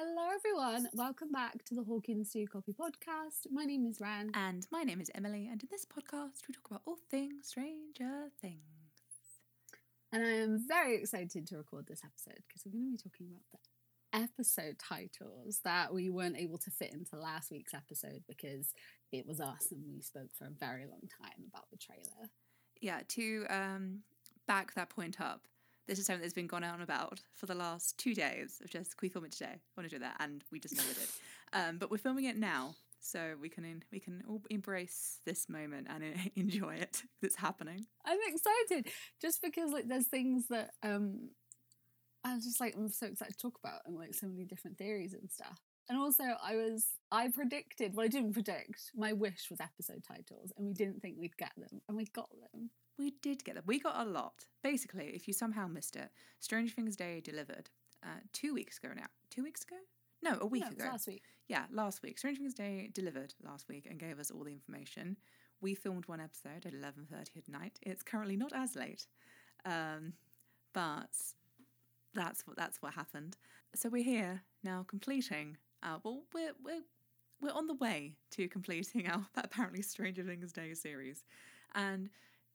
Hello, everyone. Welcome back to the Hawkins Do Copy podcast. My name is Ran. And my name is Emily, and in this podcast, we talk about all things Stranger Things. And I am very excited to record this episode because we're going to be talking about the episode titles that we weren't able to fit into last week's episode because it was us and we spoke for a very long time about the trailer. Yeah, to um, back that point up, this is something that's been gone on about for the last two days of just, can we film it today? I want to do that. And we just never did. Um, but we're filming it now. So we can we can all embrace this moment and enjoy it that's happening. I'm excited just because like there's things that um I was just like I'm so excited to talk about and like so many different theories and stuff. And also I was I predicted well I didn't predict my wish was episode titles and we didn't think we'd get them and we got them. We did get them. We got a lot. Basically, if you somehow missed it, Stranger Things Day delivered uh, two weeks ago now. Two weeks ago? No, a week No, ago. last week. Yeah, last week. Stranger Things Day delivered last week and gave us all the information. We filmed one episode at eleven thirty at night. It's currently not as late, um, but that's what that's what happened. So we're here now, completing. Our, well, we're we're we're on the way to completing our apparently Stranger Things Day series, and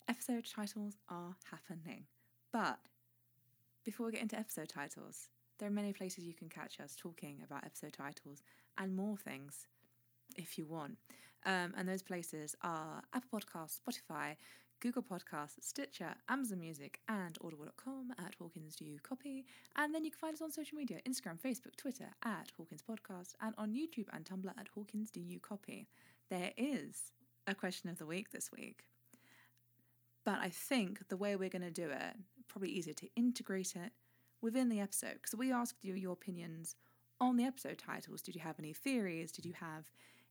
episode titles are happening. But before we get into episode titles, there are many places you can catch us talking about episode titles and more things if you want. Um, and those places are Apple Podcasts, Spotify, Google Podcasts, Stitcher, Amazon Music, and Audible.com at Hawkins Do You Copy. And then you can find us on social media Instagram, Facebook, Twitter at Hawkins Podcast, and on YouTube and Tumblr at Hawkins Do You Copy. There is a question of the week this week. But I think the way we're going to do it, probably easier to integrate it within the episode. Because we asked you your opinions on the episode titles. Did you have any theories? Did you have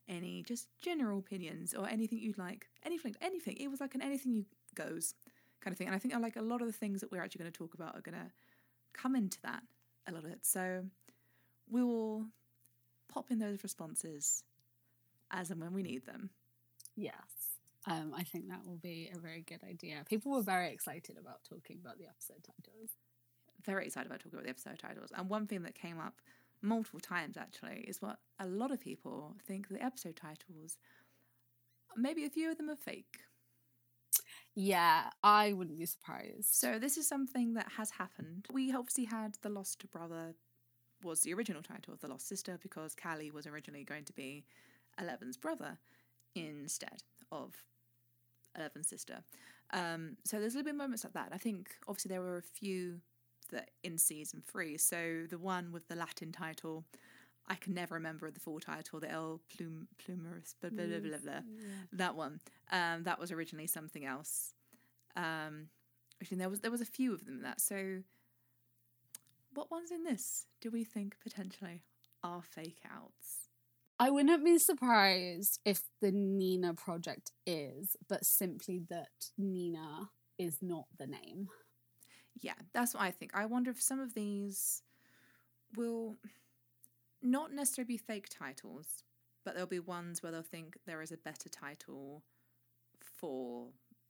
any just general opinions or anything you'd like? Anything, anything. It was like an anything you goes kind of thing. And I think like a lot of the things that we're actually going to talk about are going to come into that a little bit. So we will pop in those responses as and when we need them. Yes. Um, I think that will be a very good idea. People were very excited about talking about the episode titles. very excited about talking about the episode titles. And one thing that came up multiple times actually is what a lot of people think the episode titles, maybe a few of them are fake. Yeah, I wouldn't be surprised. So this is something that has happened. We obviously had The Lost Brother was the original title of The Lost Sister because Kali was originally going to be Eleven's brother instead of Eleven's sister. Um, so there's a little bit of moments like that. I think obviously there were a few that in season three. So the one with the Latin title, I can never remember the full title. The El Plum Plumerus, blah, blah, blah, blah, blah. That one. Um, that was originally something else. Um, I think there was there was a few of them in that. So, what ones in this do we think potentially are fake outs? I wouldn't be surprised if the Nina project is, but simply that Nina is not the name. Yeah, that's what I think. I wonder if some of these will not necessarily be fake titles, but there'll be ones where they'll think there is a better title for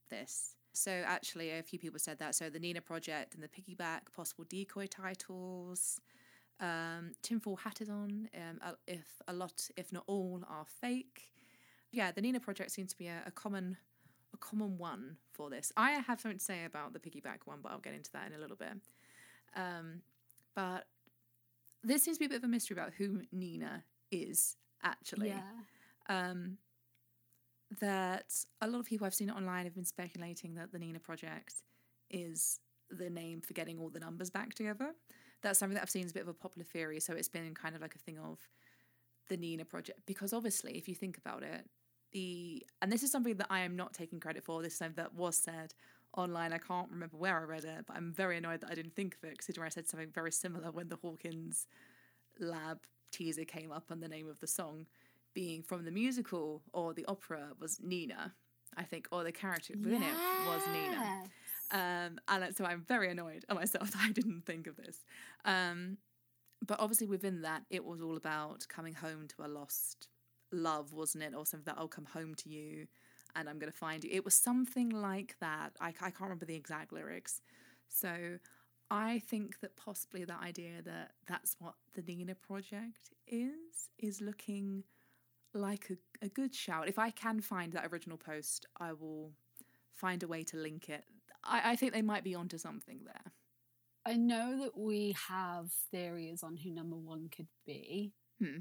this. So actually, a few people said that. So the Nina Project and the Piggyback, possible decoy titles. Um, Tinfoil Hat is on. Um, if a lot, if not all, are fake. Yeah, the Nina Project seems to be a, a common, a common one for this. I have something to say about the Piggyback one, but I'll get into that in a little bit. Um, but this seems to be a bit of a mystery about who Nina is actually Yeah. um, that a lot of people I've seen online have been speculating that the Nina Project is the name for getting all the numbers back together. That's something that I've seen as a bit of a popular theory. So it's been kind of like a thing of the Nina Project. Because obviously, if you think about it, the and this is something that I am not taking credit for. This is something that was said online. I can't remember where I read it, but I'm very annoyed that I didn't think of it, considering I said something very similar when the Hawkins lab teaser came up and the name of the song being from the musical or the opera was Nina, I think, or the character within it was Nina. Um, and so I'm very annoyed at myself that I didn't think of this. Um, but obviously, within that, it was all about coming home to a lost love, wasn't it? Or something that I'll come home to you and I'm going to find you. It was something like that. I, I can't remember the exact lyrics. So I think that possibly that idea that that's what the Nina project is is looking like a, a good shout. If I can find that original post, I will find a way to link it. I, I think they might be onto something there. I know that we have theories on who number one could be. Hmm.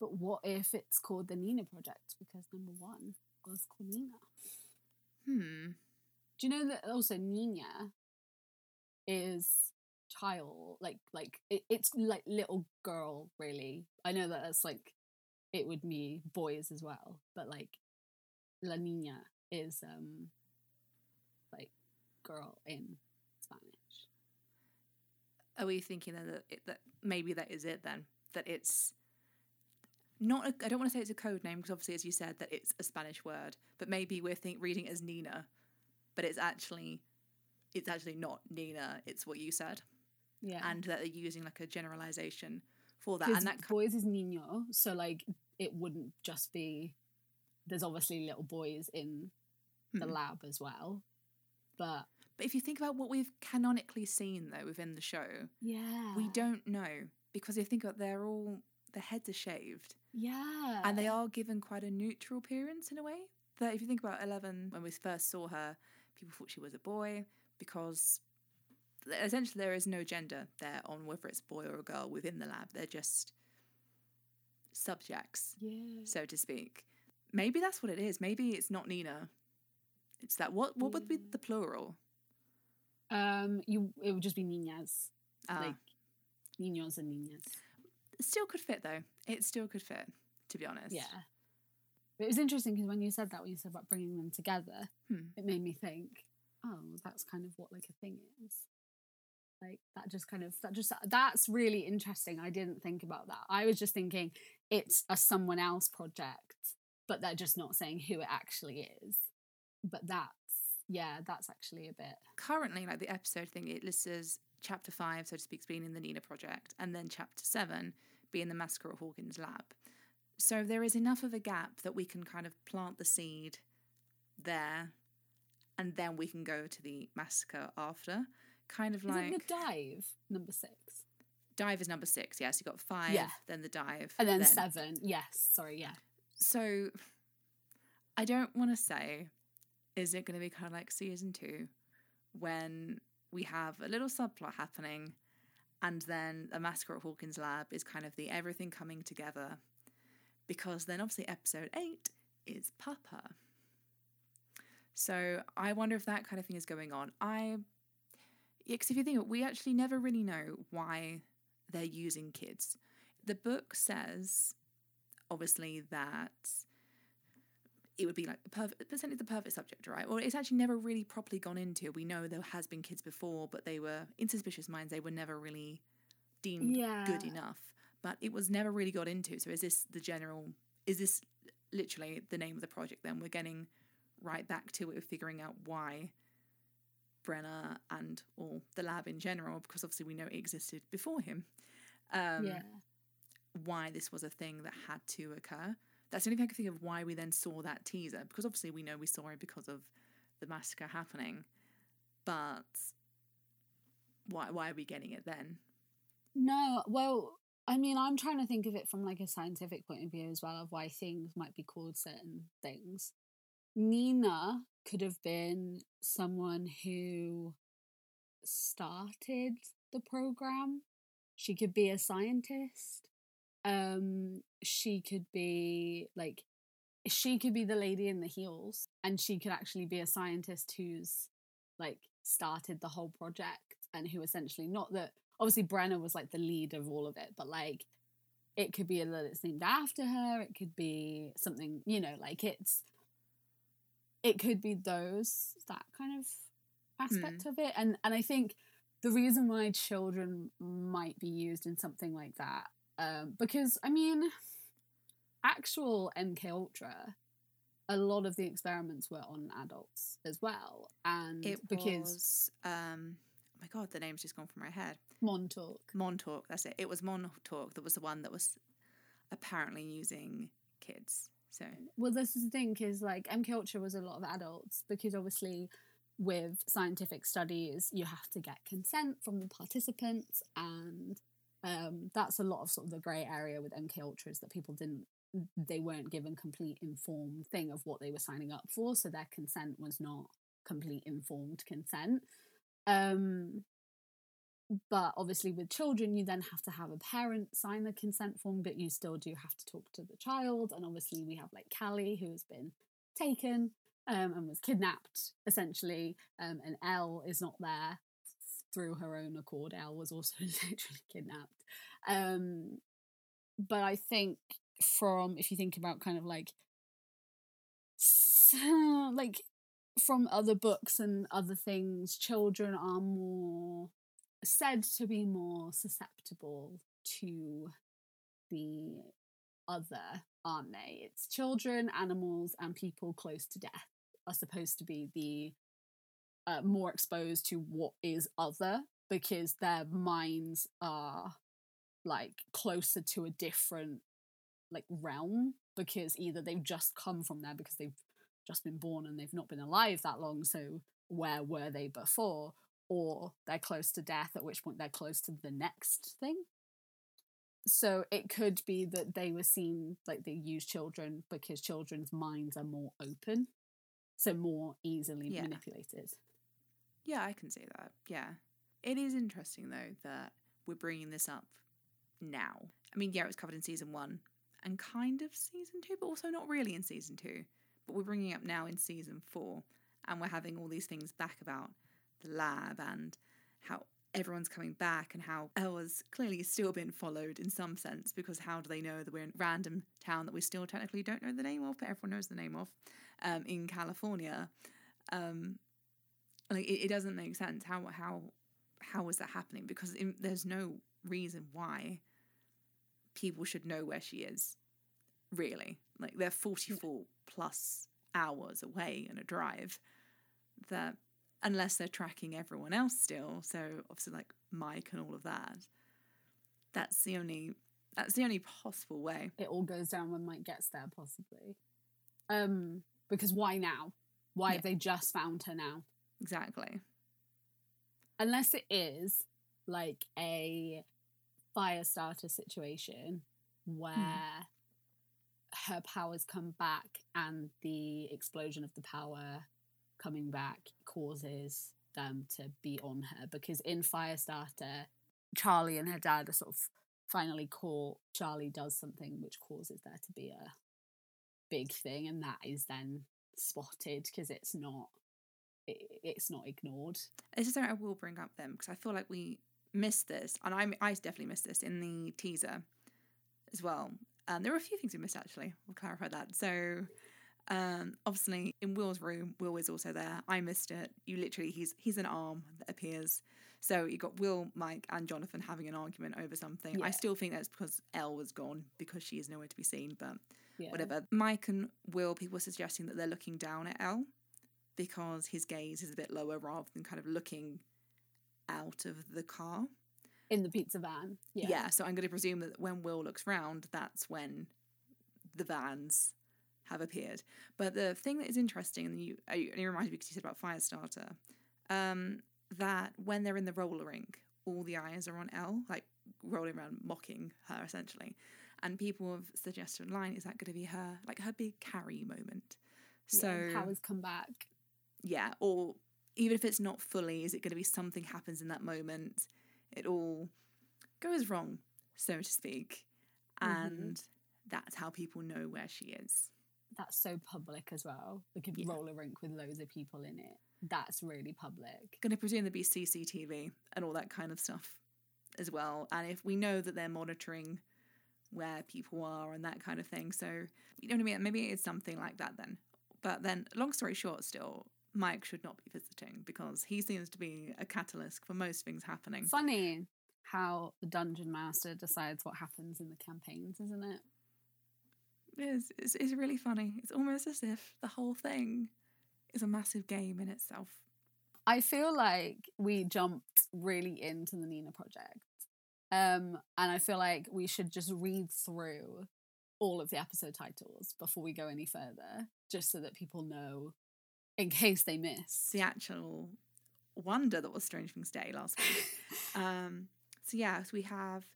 But what if it's called the Nina Project because number one was called Nina? Hmm. Do you know that also Nina is child like like it, it's like little girl really i know that that's like it would be boys as well but like la nina is um girl in spanish Are we thinking that, it, that maybe that is it then? That it's not, I I don't want to say it's a code name because obviously, as you said, that it's a Spanish word, but maybe we're think, reading it as Nina, but it's actually. It's actually not Nina. It's what you said, yeah and that they're using like a generalization for that, and that boys is nino so like it wouldn't just be there's obviously little boys in the Hmm. lab as well but But if you think about what we've canonically seen though within the show, yeah we don't know because if you think about they're all their heads are shaved yeah and they are given quite a neutral appearance in a way. That if you think about Eleven when we first saw her, people thought she was a boy because essentially there is no gender there on whether it's boy or a girl within the lab. They're just subjects, yeah so to speak. Maybe that's what it is. Maybe it's not Nina. It's that what what would be the plural? Um, you it would just be niñas, Ah. like niños and niñas. Still could fit though. It still could fit, to be honest. Yeah. But it was interesting because when you said that, when you said about bringing them together, Hmm. it made me think, oh, that's kind of what like a thing is. Like that just kind of that just that's really interesting. I didn't think about that. I was just thinking it's a someone else project, but they're just not saying who it actually is. But that's yeah, that's actually a bit Currently, like the episode thing, it lists as chapter five, so to speak, being in the Nina project, and then chapter seven being the massacre at Hawkins lab. So there is enough of a gap that we can kind of plant the seed there, and then we can go to the massacre after. Kind of like the dive number six? dive is number six, yes. you got five, Yeah. then the dive, And then, seven. Yes, sorry, yeah. So I don't want to say, is it going to be kind of like season two when we have a little subplot happening and then a massacre at Hawkins Lab is kind of the everything coming together? Because then obviously episode eight is Papa. So I wonder if that kind of thing is going on. I, because if you think, it, we actually never really know why they're using kids. The book says obviously that it would be like the perfect essentially the perfect subject right well it's actually never really properly gone into we know there has been kids before but they were in suspicious minds they were never really deemed Yeah. good enough but it was never really got into so is this the general is this literally the name of the project then we're getting right back to it of figuring out why Brenner and or the lab in general because obviously we know it existed before him um yeah. why this was a thing that had to occur. That's the only thing I can think of why we then saw that teaser, because obviously we know we saw it because of the massacre happening. But why why are we getting it then? No, well, I mean, I'm trying to think of it from like a scientific point of view as well of why things might be called certain things. Nina could have been someone who started the program. She could be a scientist. Um, she could be like she could be the lady in the heels and she could actually be a scientist who's like started the whole project and who essentially not that obviously Brenner was like the lead of all of it, but like it could be that it's named after her, it could be something, you know, like it's it could be those that kind of aspect of it. And and I think the reason why children might be used in something like that, um, because I mean actual MK Ultra, a lot of the experiments were on adults as well. And It because was um oh my god, the name's just gone from my head. Montauk. Montauk, that's it. It was Montauk that was the one that was apparently using kids. So Well, this is the thing, is like MK Ultra was a lot of adults because obviously with scientific studies, you have to get consent from the participants, and um, that's a lot of sort of the grey area with MK Ultras that people didn't they weren't given complete informed thing of what they were signing up for, so their consent was not complete informed consent. Um, but obviously with children you then have to have a parent sign the consent form but you still do have to talk to the child and obviously we have like Kali who has been taken um, and was kidnapped essentially um, and El is not there through her own accord El was also literally kidnapped um, but I think from if you think about kind of like like from other books and other things children are more said to be more susceptible to the other, aren't they? It's children, animals, and people close to death are supposed to be the uh, more exposed to what is other because their minds are like closer to a different like realm because either they've just come from there because they've just been born and they've not been alive that long so where were they before or they're close to death, at which point they're close to the next thing. So it could be that they were seen like they use children because children's minds are more open, so more easily yeah. manipulated. Yeah, I can see that. Yeah. It is interesting though that we're bringing this up now. I mean, yeah, it was covered in season one and kind of season two, but also not really in season two. But we're bringing it up now in season four, and we're having all these things back about the lab and how everyone's coming back and how Ella's clearly still been followed in some sense because how do they know that we're in a random town that we still technically don't know the name of, but everyone knows the name of um, in California. Um, like it, it, doesn't make sense. How how how is that happening? Because in, there's no reason why people should know where she is. Really, like they're 44 plus hours away in a drive. That unless they're tracking everyone else still. So obviously, like Mike and all of that. That's the only that's the only possible way. It all goes down when Mike gets there, possibly. Um, because why now? Why yeah. have they just found her now? Exactly. Unless it is like a fire starter situation where hmm. her powers come back and the explosion of the power coming back causes them to be on her because in Firestarter, Charlie and her dad are sort of finally caught. Charlie does something which causes there to be a big thing, and that is then spotted because it's not it, it's not ignored. This is something I will bring up then because I feel like we missed this, and I I definitely missed this in the teaser as well. Um, there were a few things we missed actually. We'll clarify that. So um, obviously, in Will's room, Will is also there. I missed it. You literally, he's he's an arm that appears. So you got Will, Mike, and Jonathan having an argument over something. Yeah. I still think that's because El was gone because she is nowhere to be seen. But yeah. whatever. Mike and Will, people are suggesting that they're looking down at El because his gaze is a bit lower rather than kind of looking out of the car in the pizza van. Yeah. Yeah. So I'm going to presume that when Will looks round, that's when the van's have appeared. But the thing that is interesting, and you, uh, it reminds me because you said about Firestarter, um, that when they're in the roller rink, all the eyes are on El, like rolling around mocking her essentially. And people have suggested online, is that going to be her, like her big Carrie moment? So yeah, powers come back. Yeah, or even if it's not fully, is it going to be something happens in that moment? It all goes wrong, so to speak. Mm-hmm. And that's how people know where she is that's so public as well. Like a yeah. roller rink with loads of people in it. That's really public. Going to presume there'd be CCTV and all that kind of stuff as well. And if we know that they're monitoring where people are and that kind of thing, so you know what I mean. Maybe it's something like that then. But then, long story short, still. Mike should not be visiting because he seems to be a catalyst for most things happening. Funny how the dungeon master decides what happens in the campaigns, isn't it? is it's, it's really funny. It's almost as if the whole thing is a massive game in itself. I feel like we jumped really into the Nina project. Um, and I feel like we should just read through all of the episode titles before we go any further, just so that people know in case they miss. the actual wonder that was Stranger Things Day last week. um, so yeah, so we have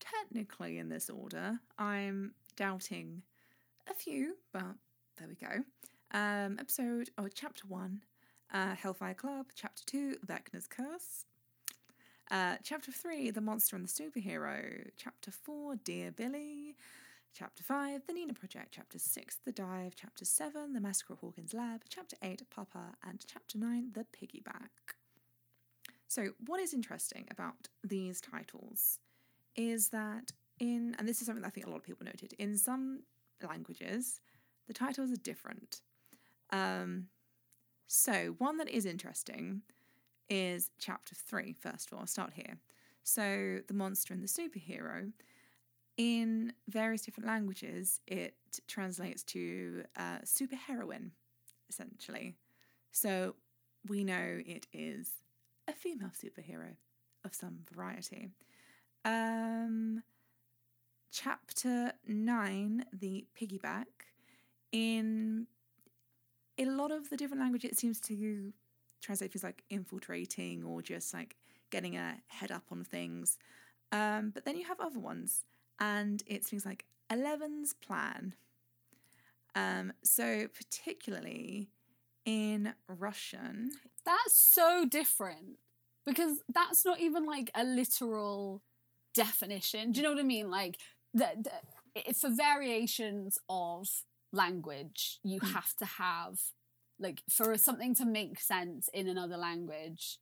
technically in this order. I'm doubting a few, but there we go. Um, episode or chapter one, uh, Hellfire Club. Chapter two, Vecna's Curse. Uh, chapter three, The Monster and the Superhero. Chapter four, Dear Billy. Chapter 5, The Nina Project. Chapter 6, The Dive. Chapter 7, The Massacre at Hawkins Lab. Chapter 8, Papa. And Chapter 9, The Piggyback. So, what is interesting about these titles is that in, and this is something that I think a lot of people noted, in some languages, the titles are different. Um, so, one that is interesting is Chapter 3, first of all. I'll start here. So, The Monster and the Superhero in various different languages, it translates to uh, superheroine, essentially. So we know it is a female superhero of some variety. Um, chapter 9, the piggyback, in a lot of the different languages, it seems to translate things like infiltrating or just like getting a head up on things. Um, but then you have other ones and it's things like Eleven's plan. Um, so particularly in Russian, That's so different because that's not even like a literal definition. Do you know what I mean? Like the, the for variations of language, you Mm. have to have like for something to make sense in another language.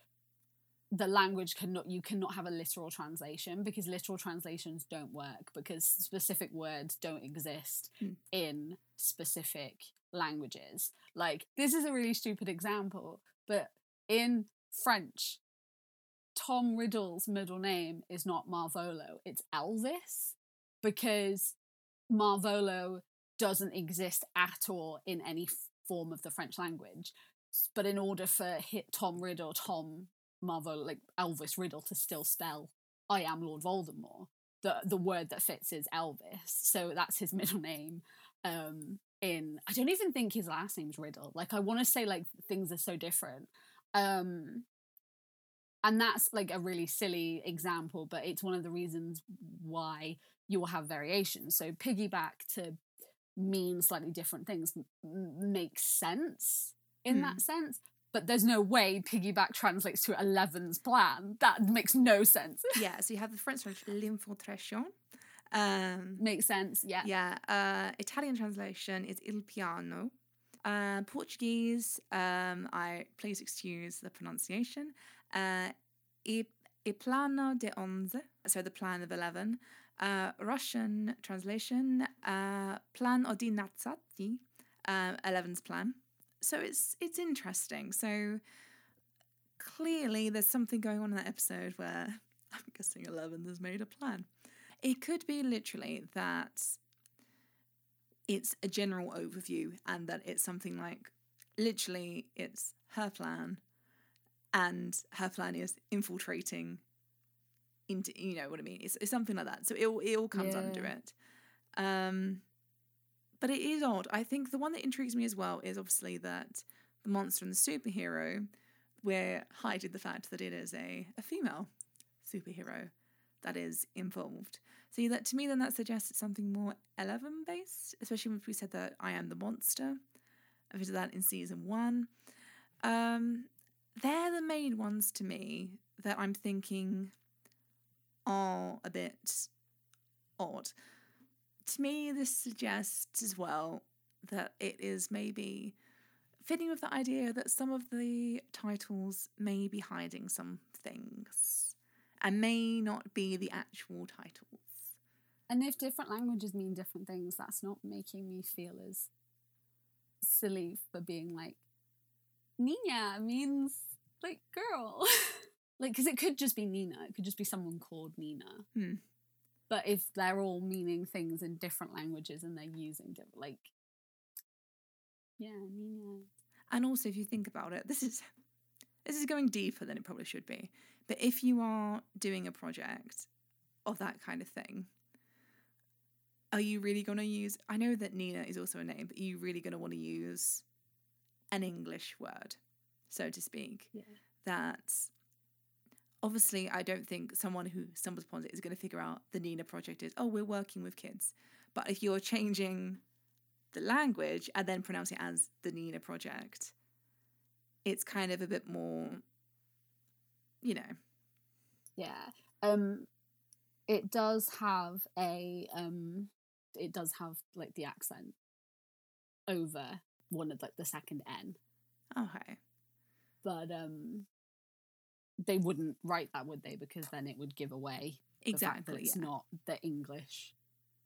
The language cannot you cannot have a literal translation because literal translations don't work because specific words don't exist Mm. in specific languages. Like this is a really stupid example, but in French, Tom Riddle's middle name is not Marvolo, it's Elvis because Marvolo doesn't exist at all in any form of the French language. But in order for hit Tom Riddle, Tom Marvolo, like Elvis Riddle, to still spell I am Lord Voldemort, the the word that fits is Elvis. So that's his middle name. Um, in I don't even think his last name's Riddle. Like I want to say like things are so different. Um, and that's like a really silly example, but it's one of the reasons why you will have variations. So piggyback to mean slightly different things m- makes sense in Hmm. that sense. But there's no way piggyback translates to Eleven's plan. That makes no sense. yeah. So you have the French translation, l'infiltration. Um, makes sense, yeah. yeah. Uh, Italian translation is il piano. Uh, Portuguese, um, I please excuse the pronunciation. Uh, i plano de onze, so the plan of eleven. Uh, Russian translation, uh, plan ordinazzati, uh, eleven's plan. So it's it's interesting. So clearly, there's something going on in that episode where I'm guessing Eleven has made a plan. It could be literally that it's a general overview and that it's something like literally it's her plan and her plan is infiltrating into you know what I mean it's, it's something like that so it, all- it all comes under it um but it is odd. I think the one that intrigues me as well is obviously that the monster and the superhero we're hiding the fact that it is a, a female superhero that is involved. So that to me then that suggests it's something more 11 based especially if we said that i am the monster. I visited that in season one. Um they're the main ones to me that i'm thinking are a bit odd to me this suggests as well that it is maybe fitting with the idea that some of the titles may be hiding some things and may not be the actual titles And if different languages mean different things, that's not making me feel as silly for being like, Nina means like girl. like, because it could just be Nina, it could just be someone called Nina. Hmm. But if they're all meaning things in different languages and they're using different, like, yeah, Nina. And also, if you think about it, this is this is going deeper than it probably should be. But if you are doing a project of that kind of thing, are you really going to use? I know that Nina is also a name, but are you really going to want to use an English word, so to speak. Yeah. That obviously I don't think someone who stumbles upon it is going to figure out the Nina project is, oh, we're working with kids. But if you're changing the language and then pronouncing it as the Nina project, it's kind of a bit more, you know. Yeah. Um it does have a um it does have like the accent over one of like the second N. Okay. But um they wouldn't write that, would they? Because then it would give away the fact that Exactly. it's yeah. not the English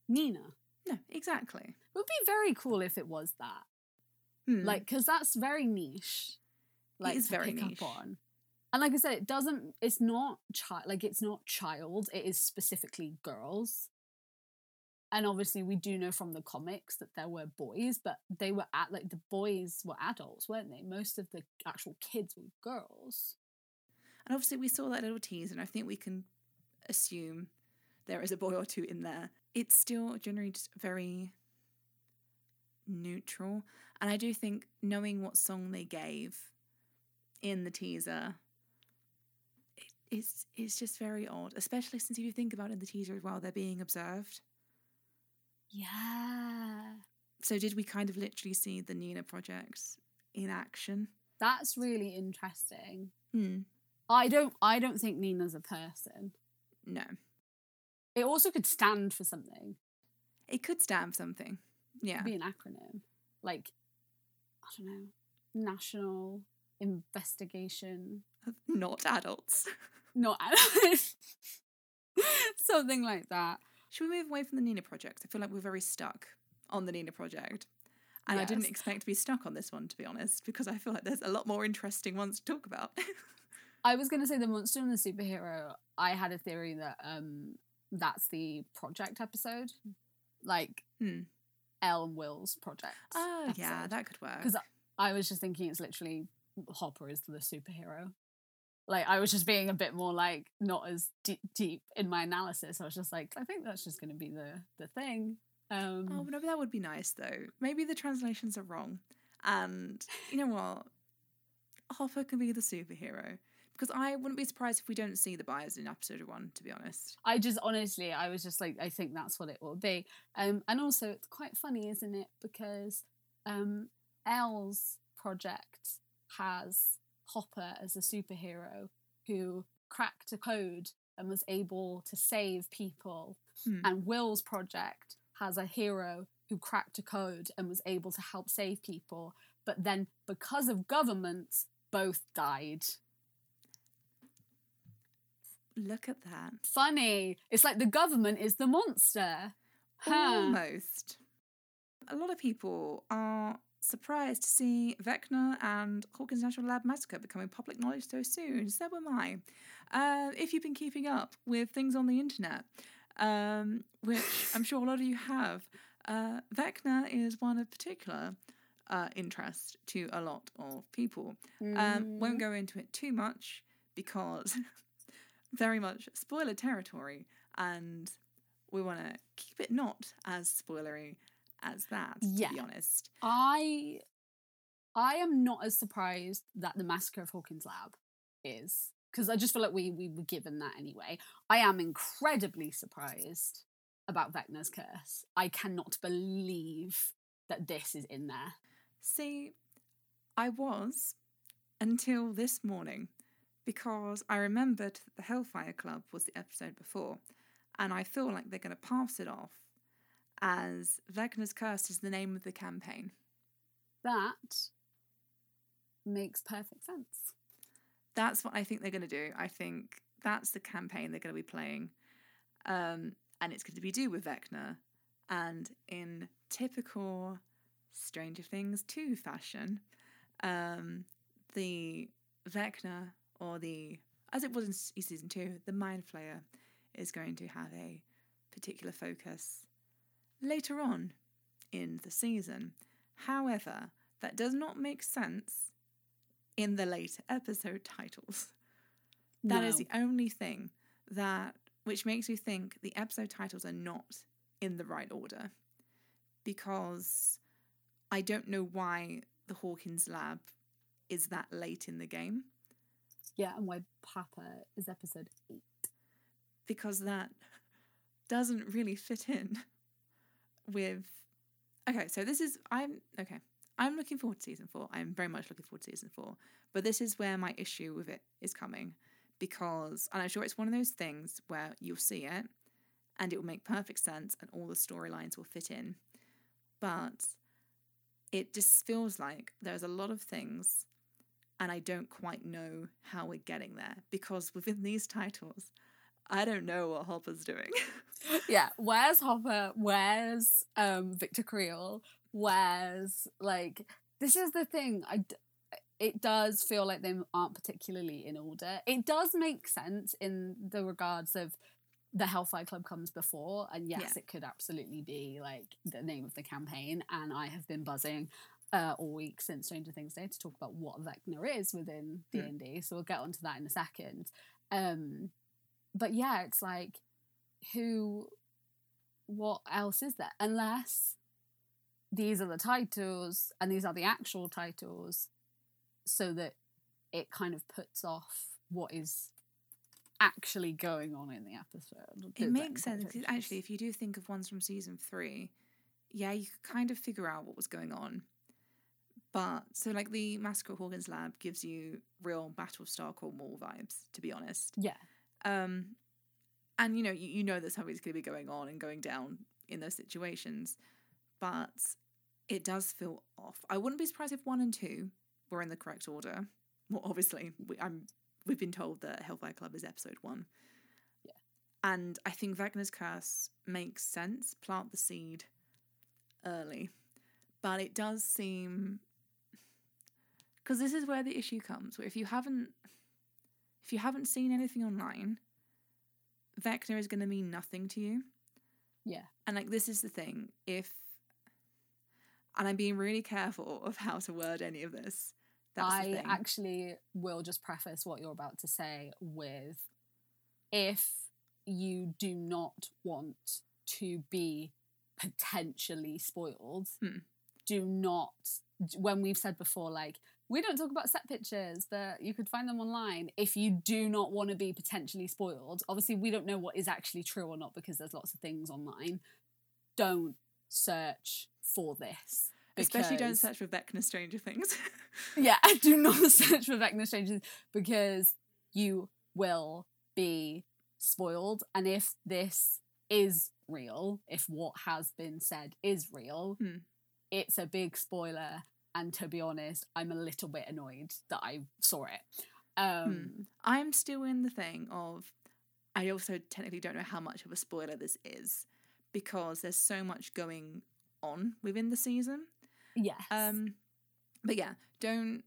Nina. No, exactly. It would be very cool if it was that. Hmm. Like, because that's very niche. Like, is to very pick up niche. on. And like I said, it doesn't. It's not child. Like it's not child. It is specifically girls. And obviously, we do know from the comics that there were boys, but they were at like the boys were adults, weren't they? Most of the actual kids were girls. And obviously, we saw that little tease, and I think we can assume there is a boy or two in there. It's still generally just very neutral. And I do think knowing what song they gave in the teaser, it, it's, it's just very odd, especially since if you think about it in the teaser as well, they're being observed. Yeah, So, did we kind of literally see the Nina projects in action? that's really interesting. Hmm. I don't. I don't think Nina's a person. No. It also could stand for something. It could stand for something. Yeah. be an acronym like i don't know national investigation Not adults. not adults. something like that Should we move away from the Nina project? I feel like we're very stuck on the Nina project. And I didn't expect to be stuck on this one, to be honest, because I feel like there's a lot more interesting ones to talk about. i was going to say the monster and the superhero i had a theory that um that's the project episode like Hmm. El and will's project oh, yeah, that could work. Because i was just thinking it's literally hopper is the superhero like i was just being a bit more like not as deep, deep in my analysis i was just like i think that's just going to be the the thing um Oh, no, that would be nice, though. Maybe the translations are wrong. And you know what? Hopper can be the superhero. Because I wouldn't be surprised if we don't see the Byers in episode one, to be honest. I just honestly, I was just like, I think that's what it will be. Um, and also, it's quite funny, isn't it? Because um, El's project has Hopper as a superhero who cracked a code and was able to save people, Hmm. and Will's project has a hero who cracked a code and was able to help save people. But then, because of governments, both died. Look at that. Funny. It's like the government is the monster. Huh. Almost. A lot of people are surprised to see Vecna and Hawkins National Lab Massacre becoming public knowledge so soon. So am I. Uh, if you've been keeping up with things on the internet, um, which I'm sure a lot of you have, uh, Vecna is one of particular uh, interest to a lot of people. Um, won't go into it too much because very much spoiler territory, and we want to keep it not as spoilery as that. Yeah. To be honest, I I am not as surprised that the massacre of Hawkins Lab is because I just feel like we we were given that anyway. I am incredibly surprised about Vecna's curse. I cannot believe that this is in there. see, I was until this morning because I remembered that the Hellfire Club was the episode before, and I feel like they're going to pass it off as Vecna's Curse is the name of the campaign. That makes perfect sense. that's what I think they're going to do. I think that's the campaign they're going to be playing. Um, and it's going to be do with Vecna. And in typical Stranger Things 2 fashion, um, the Vecna, or the, as it was in season 2, the Mind Flayer is going to have a particular focus later on in the season. However, that does not make sense in the later episode titles. That is No. the only thing that which makes me think the episode titles are not in the right order. Because I don't know why the Hawkins lab is that late in the game Yeah, and why Papa is episode eight. because that doesn't really fit in with okay so this is i'm okay i'm looking forward to season four. I'm very much looking forward to season four. But this is where my issue with it is coming because and i'm sure it's one of those things where you'll see it and it will make perfect sense and all the storylines will fit in. But it just feels like there's a lot of things and i don't quite know how we're getting there because within these titles I don't know what Hopper's doing. yeah, where's Hopper? Where's um Victor Creel? Where's like this is the thing. I it does feel like they aren't particularly in order. It does make sense in the regards of the Hellfire Club comes before, and yes, Yeah. it could absolutely be like the name of the campaign. And I have been buzzing uh, all week since Stranger Things Day to talk about what Vecna is within D Hmm. and D. So we'll get onto that in a second. Um, but yeah, it's like who, what else is there? Unless these are the titles and these are the actual titles, so that it kind of puts off what is actually going on in the episode. It makes sense actually, if you do think of ones from season three, yeah, you could kind of figure out what was going on. But so, like the Massacre Hawkins Lab gives you real Battlestar Cornwall vibes, to be honest. yeah, Um, and you know, you, you know that something's going to be going on and going down in those situations, but it does feel off. I wouldn't be surprised if one and two were in the correct order. Well, obviously, we, I'm we've been told that Hellfire Club is episode one. Yeah. And I think Vecna's curse makes sense. Plant the seed early, but it does seem because this is where the issue comes. Where if you haven't if you haven't seen anything online, Vecna is going to mean nothing to you. yeah, And like this is the thing, if and I'm being really careful of how to word any of this. That's I actually will just preface what you're about to say with if you do not want to be potentially spoiled, Hmm. do not, when we've said before, like, we don't talk about set pictures, but you could find them online. If you do not want to be potentially spoiled, obviously, we don't know what is actually true or not because there's lots of things online. Don't search for this. Especially don't search for Vecna Stranger Things. yeah, do not search for Vecna strangers because you will be spoiled. And if this is real, if what has been said is real, Hmm. it's a big spoiler. And to be honest, I'm a little bit annoyed that I saw it. Um, I'm still in the thing of I also technically don't know how much of a spoiler this is because there's so much going on within the season. yes. Um, but yeah, don't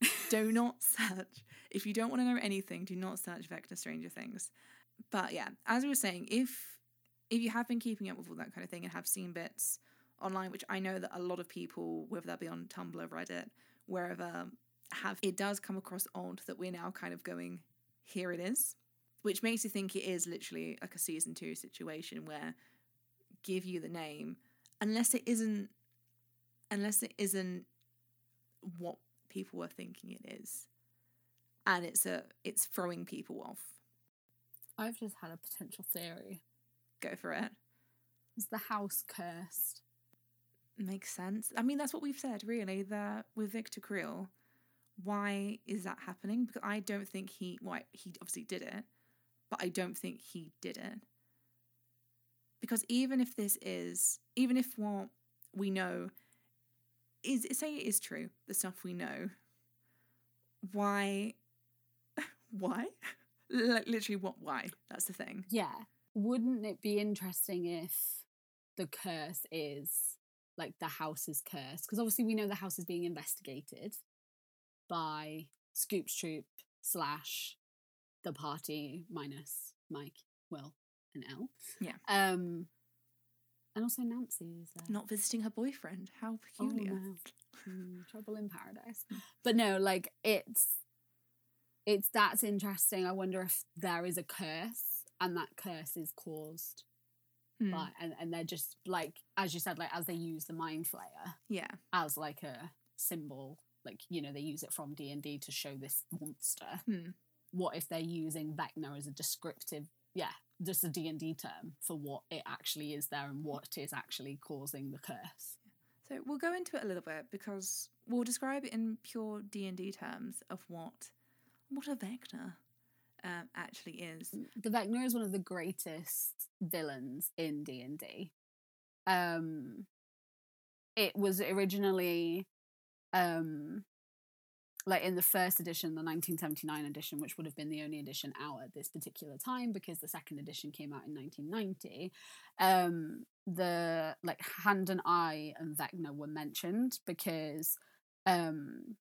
do not search if you don't want to know anything. Do not search Vecna Stranger Things. But yeah, as we were saying, if if you have been keeping up with all that kind of thing and have seen bits online, which I know that a lot of people, whether that be on Tumblr, Reddit, wherever, have, it does come across odd that we're now kind of going, here it is, which makes you think it is literally like a season two situation where give you the name, unless it isn't unless it isn't what people were thinking it is and it's a it's throwing people off I've just had a potential theory. go for it Is the house cursed? Makes sense. I mean that's what we've said really that with victor creel why is that happening? Because i don't think he why he obviously did it but i don't think he did it. Because even if this is even if what we know is say it is true the stuff we know why why? Like literally what why? That's the thing. Yeah. Wouldn't it be interesting if the curse is like the house is cursed? Because obviously we know the house is being investigated by Scoops Troop slash the party minus Mike, Will, and El. Yeah. Um and also Nancy is there. not visiting her boyfriend how Oh, peculiar no. Mm, trouble in paradise. But no, like it's it's that's interesting. I wonder if there is a curse and that curse is caused By and, and they're just like as you said, like as they use the mind flayer yeah. as like a symbol like you know they use it from d&d to show this monster. Hmm. what if they're using vecna as a descriptive yeah just a d&d term for what it actually is there and what is actually causing the curse? So we'll go into it a little bit because we'll describe it in pure D and D terms of what what a Vecna um, actually is. the vecna is one of the greatest villains in d&d um it was originally um like in the first edition the 1979 edition which would have been the only edition out at this particular time because the second edition came out in 1990 um the like hand and eye and vecna were mentioned because um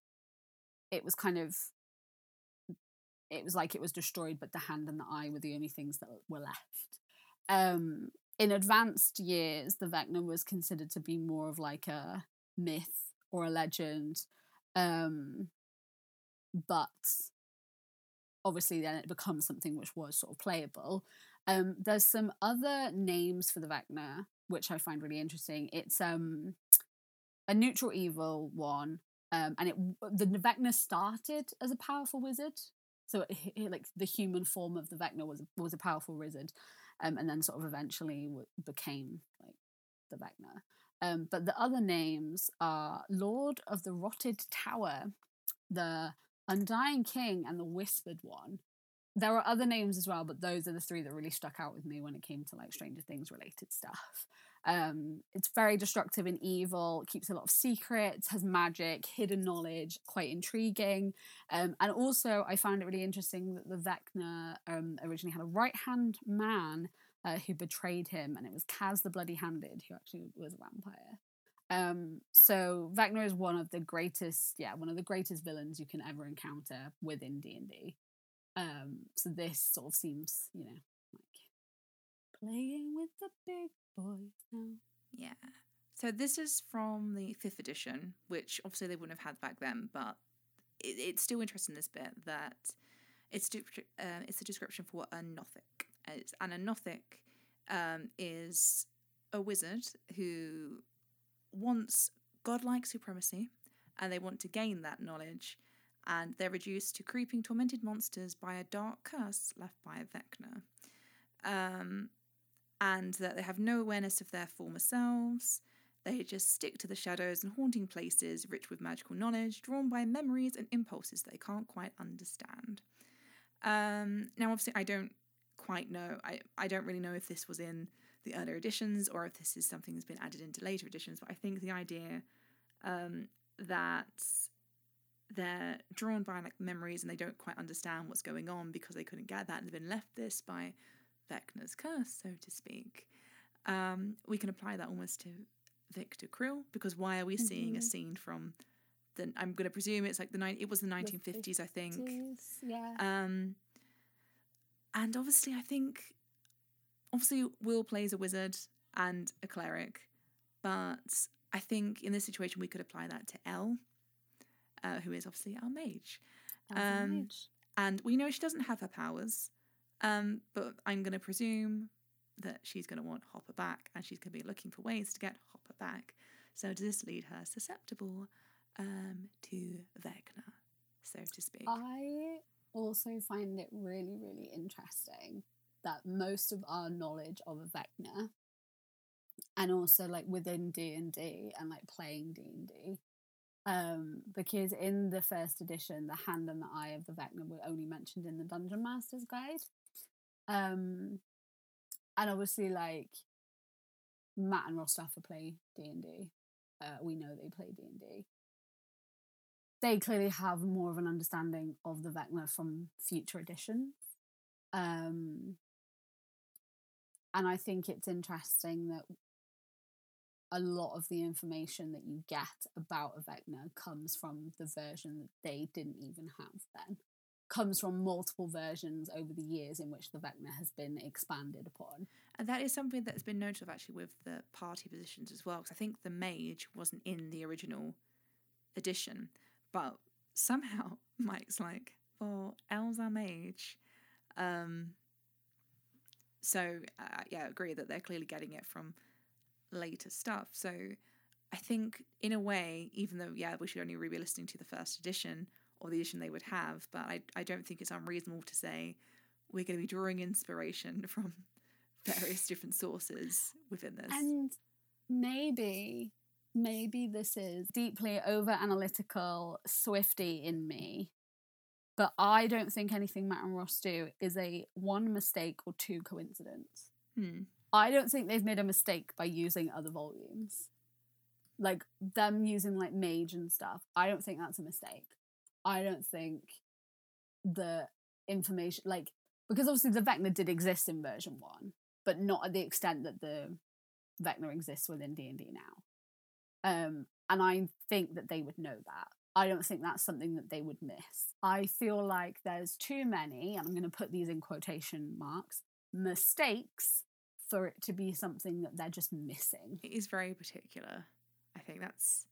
it was kind of it was like it was destroyed but the hand and the eye were the only things that were left. Um in advanced years the vecna was considered to be more of like a myth or a legend. Um but obviously then it becomes something which was sort of playable. Um there's some other names for the vecna which i find really interesting. It's um a neutral evil one um and it the vecna started as a powerful wizard so like the human form of the vecna was was a powerful wizard um and then sort of eventually w- became like the vecna. Um but the other names are lord of the rotted tower the undying king and the whispered one. There are other names as well but those are the three that really stuck out with me when it came to like stranger things related stuff um it's very destructive and evil keeps a lot of secrets has magic hidden knowledge quite intriguing. Um and also i found it really interesting that the vecna um originally had a right hand man uh, who betrayed him and it was Kas the bloody handed who actually was a vampire. Um so vecna is one of the greatest yeah one of the greatest villains you can ever encounter within d&d um so this sort of seems you know like playing with the big boys now Yeah. So this is from the fifth edition, which obviously they wouldn't have had back then, but it, it's still interesting this bit that it's uh, it's a description for a Nothic is, and a Nothic um, is a wizard who wants godlike supremacy, and they want to gain that knowledge, and they're reduced to creeping, tormented monsters by a dark curse left by Vecna. Um, and that they have no awareness of their former selves. They just stick to the shadows and haunting places rich with magical knowledge, drawn by memories and impulses they can't quite understand. Um, now, obviously, I don't quite know. I, I don't really know if this was in the earlier editions or if this is something that's been added into later editions, but I think the idea um, that they're drawn by like memories and they don't quite understand what's going on because they couldn't get that and they've been left this by Vecna's curse, so to speak. Um, we can apply that almost to Victor Creel because why are we seeing a Mhm. scene from the? I'm going to presume it's like the nine. It was the 1950s, I think. Yeah Um, and obviously, I think obviously Will plays a wizard and a cleric, but I think in this situation we could apply that to El, uh, who is obviously our mage. um, mage. And we know she doesn't have her powers, um, but I'm going to presume that she's going to want Hopper back and she's going to be looking for ways to get Hopper back. So does this lead her susceptible um, to Vecna, so to speak? I also find it really, really interesting that most of our knowledge of Vecna and also like within D and like playing D and D, um, because in the first edition, the hand and the eye of the Vecna were only mentioned in the Dungeon Master's Guide, um, and obviously like Matt and Ross Duffer play D and D. Uh, we know they play D and D they clearly have more of an understanding of the Vecna from future editions. Um, and I think it's interesting that a lot of the information that you get about a Vecna comes from the version that they didn't even have then. Comes from multiple versions over the years in which the Vecna has been expanded upon. And that is something that's been noted of actually with the party positions as well, because I think the mage wasn't in the original edition, but somehow Mike's like, "Oh, El's our mage." Um, so uh, yeah, I agree that they're clearly getting it from later stuff. So I think in a way, even though yeah, we should only be listening to the first edition or the edition they would have, but I I don't think it's unreasonable to say we're going to be drawing inspiration from various different sources within this. And maybe, maybe this is deeply over analytical Swiftie in me. But I don't think anything Matt and Ross do is a one mistake or two coincidence. Hmm. I don't think they've made a mistake by using other volumes. Like them using like Mage and stuff. I don't think that's a mistake. I don't think the information like because obviously the Vecna did exist in version one, but not at the extent that the Vecna exists within D and D now. Um, and I think that they would know that. I don't think that's something that they would miss. I feel like there's too many, and I'm going to put these in quotation marks, mistakes for it to be something that they're just missing. It is very particular. I think that's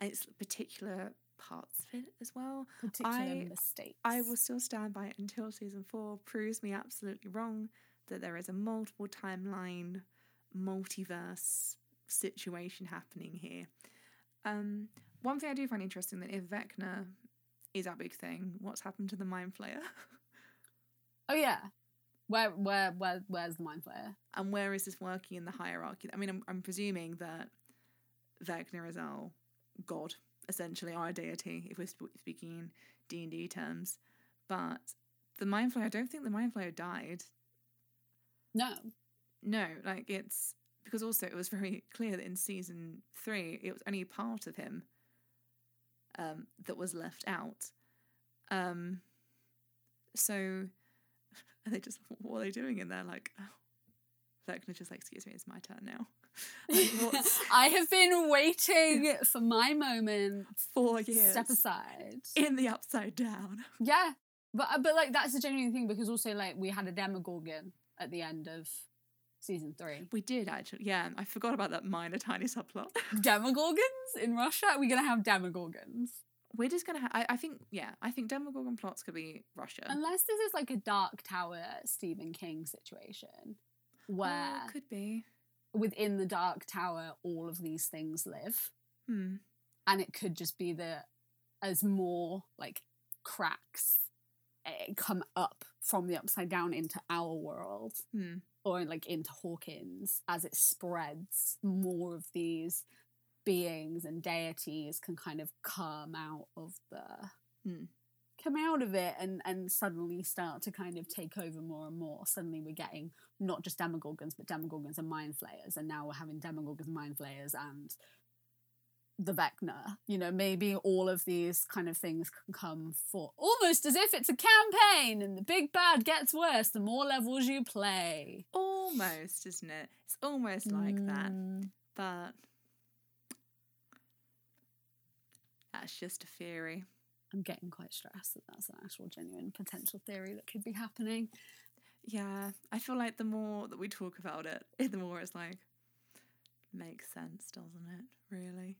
it's particular parts of it as well. Particular I- mistakes. I will still stand by it until season four proves me absolutely wrong that there is a multiple timeline, multiverse situation happening here. Um, one thing I do find interesting that if Vecna is our big thing, what's happened to the Mind Flayer? Oh yeah. Where where where where's the mind flayer? and where is this working in the hierarchy? I mean, I'm, I'm presuming that Vecna is our god, essentially our deity, if we're sp- speaking in D and D terms. But the Mind Flayer, I don't think the Mind Flayer died. No. No, like it's because also it was very clear that in season three it was only part of him um, that was left out. Um, so are they just what are they doing in there? Like, oh, Vecna just like, excuse me, it's my turn now. Like, I have been waiting for my moment. four years Step aside. in the upside down? Yeah, but uh, but like that's a genuine thing because also like we had a Demogorgon at the end of season three. We did actually, yeah. I forgot about that minor tiny subplot. Demogorgons in Russia? Are we gonna have Demogorgons? We're just gonna. Ha- I, I think, yeah. I think Demogorgon plots could be Russia. Unless this is like a Dark Tower Stephen King situation where Oh, could be. Within the Dark Tower all of these things live. Hmm. and it could just be that as more like cracks eh, come up from the upside down into our world Hmm. or like into Hawkins as it spreads more of these beings and deities can kind of come out of the Hmm. Come out of it and and suddenly start to kind of take over more and more suddenly we're getting not just demogorgons but demogorgons and mind flayers and now we're having demogorgons mind flayers and the Vecna. You know, maybe all of these kind of things can come for almost as if it's a campaign and the big bad gets worse the more levels you play. Almost, isn't it? It's almost like that, Mm, but that's just a theory. I'm getting quite stressed that that's an actual genuine potential theory that could be happening. Yeah, I feel like the more that we talk about it, the more it's like makes sense, doesn't it? Really?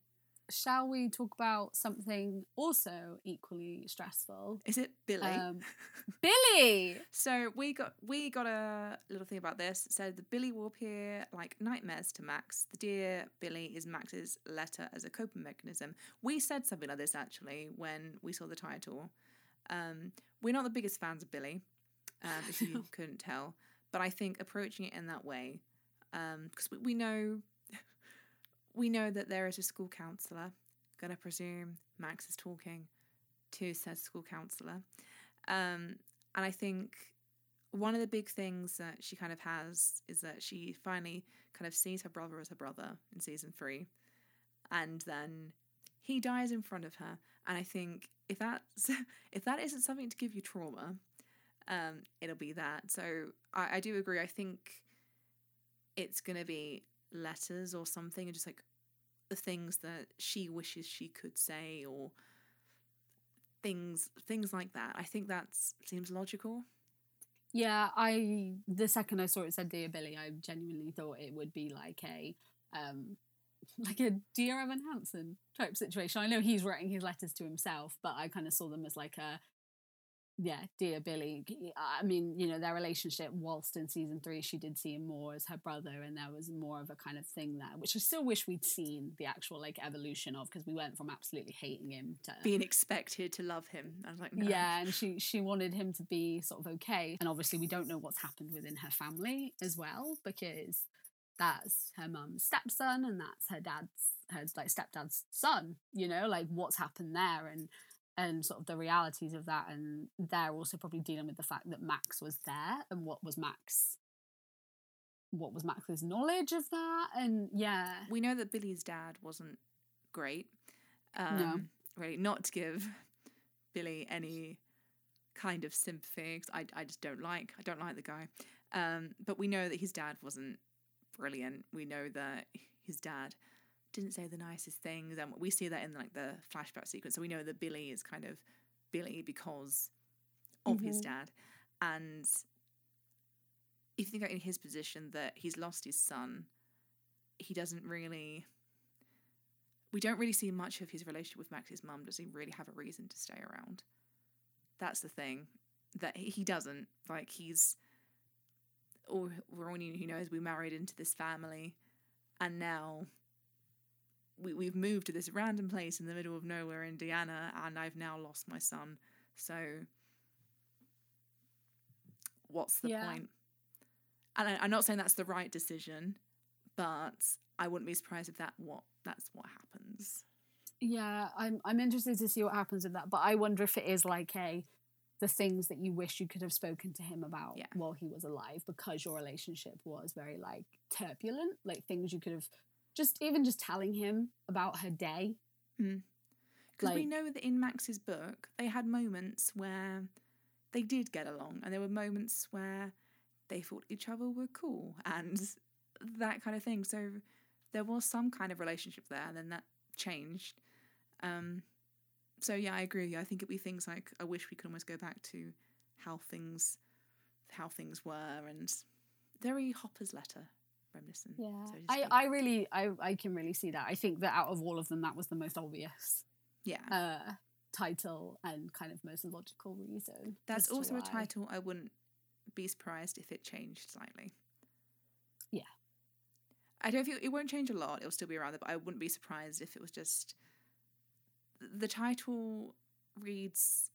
Shall we talk about something also equally stressful? Is it Billy? Um, Billy! So we got we got a little thing about this. It said the Billy will appear like nightmares to Max. The dear Billy is Max's letter as a coping mechanism. We said something like this actually when we saw the title. Um, we're not the biggest fans of Billy, um, if you couldn't tell, but I think approaching it in that way, because we, we know we know that there is a school counselor. Gonna presume Max is talking to said school counselor. Um, and I think one of the big things that she kind of has is that she finally kind of sees her brother as her brother in season three. And then he dies in front of her. And I think if that's if that isn't something to give you trauma, um, it'll be that. So I, I do agree. I think it's gonna be letters or something, and just like the things that she wishes she could say or things things like that. I think that seems logical. Yeah, I the second I saw it said Dear Billy, I genuinely thought it would be like a um like a Dear Evan Hansen type situation. I know he's writing his letters to himself, but I kind of saw them as like a yeah, dear Billy. I mean, you know, their relationship, whilst in season three, she did see him more as her brother, and there was more of a kind of thing there, which I still wish we'd seen the actual like evolution of because we went from absolutely hating him to being expected to love him. I was like, no. yeah, and she she wanted him to be sort of okay, and obviously we don't know what's happened within her family as well because that's her mum's stepson and that's her dad's her like stepdad's son. You know, like what's happened there and and sort of the realities of that and they're also probably dealing with the fact that max was there and what was max what was max's knowledge of that and yeah we know that billy's dad wasn't great um No. really not to give billy any kind of sympathy I, I just don't like i don't like the guy um but we know that his dad wasn't brilliant we know that his dad didn't say the nicest things and we see that in like the flashback sequence. So we know that billy is kind of billy because of his Mhm. dad. And if you think about in his position that he's lost his son he doesn't really we don't really see much of his relationship with max's mum. Does he really have a reason to stay around? That's the thing that he doesn't. Like he's or we're all he knows? We married into this family and now we, we've moved to this random place in the middle of nowhere indiana and i've now lost my son so what's the Yeah. point and I, i'm not saying that's the right decision but i wouldn't be surprised if that what that's what happens yeah i'm i'm interested to see what happens with that but i wonder if it is like a the things that you wish you could have spoken to him about Yeah. while he was alive because your relationship was very like turbulent like things you could have just even just telling him about her day. Because we Like- know that in max's book they had moments where they did get along and there were moments where they thought each other were cool and that kind of thing. So there was some kind of relationship there and then that changed. Um so yeah i agree with you. I think it'd be things like i wish we could almost go back to how things how things were and very hopper's letter reminiscent yeah so i i really i i can really see that i think that out of all of them that was the most obvious yeah uh title and kind of most logical reason That's also a title I wouldn't be surprised if it changed slightly. Yeah. I don't feel it won't change a lot. It'll still be around there, but I wouldn't be surprised if it was just the title reads